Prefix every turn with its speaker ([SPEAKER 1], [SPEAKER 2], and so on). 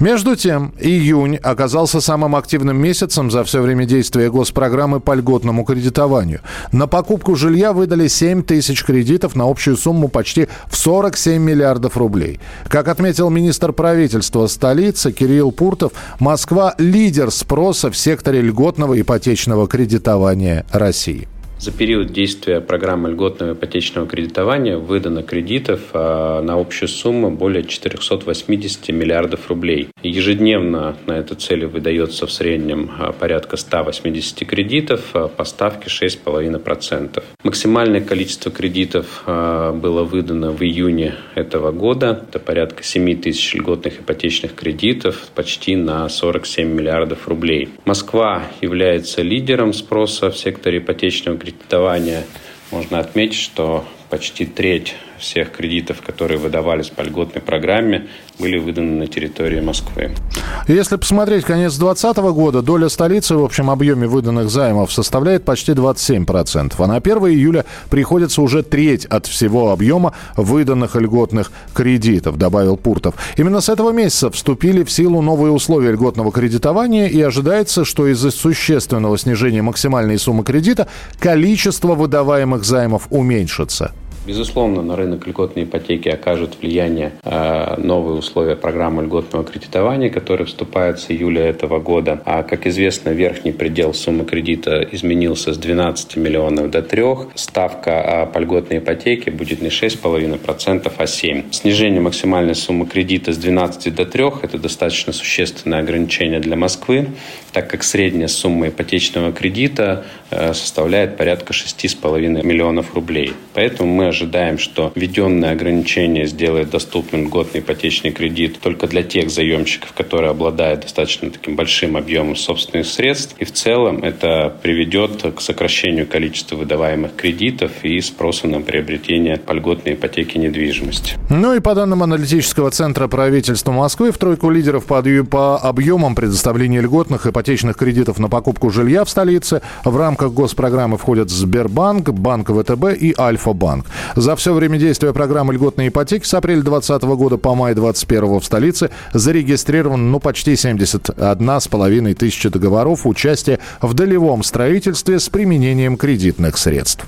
[SPEAKER 1] Между тем, июнь оказался самым активным месяцем за все время действия госпрограммы по льготному кредитованию. На покупку жилья выдали 7 тысяч кредитов на общую сумму почти в 47 миллиардов рублей. Как отметил министр правительства столицы Кирилл Пуртов, Москва – лидер спроса в секторе льготного ипотечного кредитования России.
[SPEAKER 2] За период действия программы льготного ипотечного кредитования выдано кредитов а, на общую сумму более 480 миллиардов рублей. Ежедневно на эту цель выдается в среднем а, порядка 180 кредитов а, по ставке 6,5%. Максимальное количество кредитов было выдано в июне этого года. Это порядка 7 тысяч льготных ипотечных кредитов почти на 47 миллиардов рублей. Москва является лидером спроса в секторе ипотечного кредитования кредитования. Можно отметить, что почти треть всех кредитов, которые выдавались по льготной программе, были выданы на территории Москвы.
[SPEAKER 1] Если посмотреть конец 2020 года, доля столицы в общем объеме выданных займов составляет почти 27%, а на 1 июля приходится уже треть от всего объема выданных льготных кредитов, добавил Пуртов. Именно с этого месяца вступили в силу новые условия льготного кредитования и ожидается, что из-за существенного снижения максимальной суммы кредита количество выдаваемых займов уменьшится.
[SPEAKER 2] Безусловно, на рынок льготной ипотеки окажут влияние э, новые условия программы льготного кредитования, которые вступают с июля этого года. А, как известно, верхний предел суммы кредита изменился с 12 миллионов до 3. Ставка по льготной ипотеке будет не 6,5%, а 7%. Снижение максимальной суммы кредита с 12 до 3 – это достаточно существенное ограничение для Москвы, так как средняя сумма ипотечного кредита э, составляет порядка 6,5 миллионов рублей. Поэтому мы ожидаем, что введенное ограничение сделает доступным льготный ипотечный кредит только для тех заемщиков, которые обладают достаточно таким большим объемом собственных средств. И в целом это приведет к сокращению количества выдаваемых кредитов и спроса на приобретение по льготной ипотеке недвижимости.
[SPEAKER 1] Ну и по данным аналитического центра правительства Москвы, в тройку лидеров по, по объемам предоставления льготных ипотечных кредитов на покупку жилья в столице в рамках госпрограммы входят Сбербанк, Банк ВТБ и Альфа-банк. За все время действия программы льготной ипотеки с апреля 2020 года по май 2021 в столице зарегистрировано ну, почти 71,5 тысячи договоров участия в долевом строительстве с применением кредитных средств.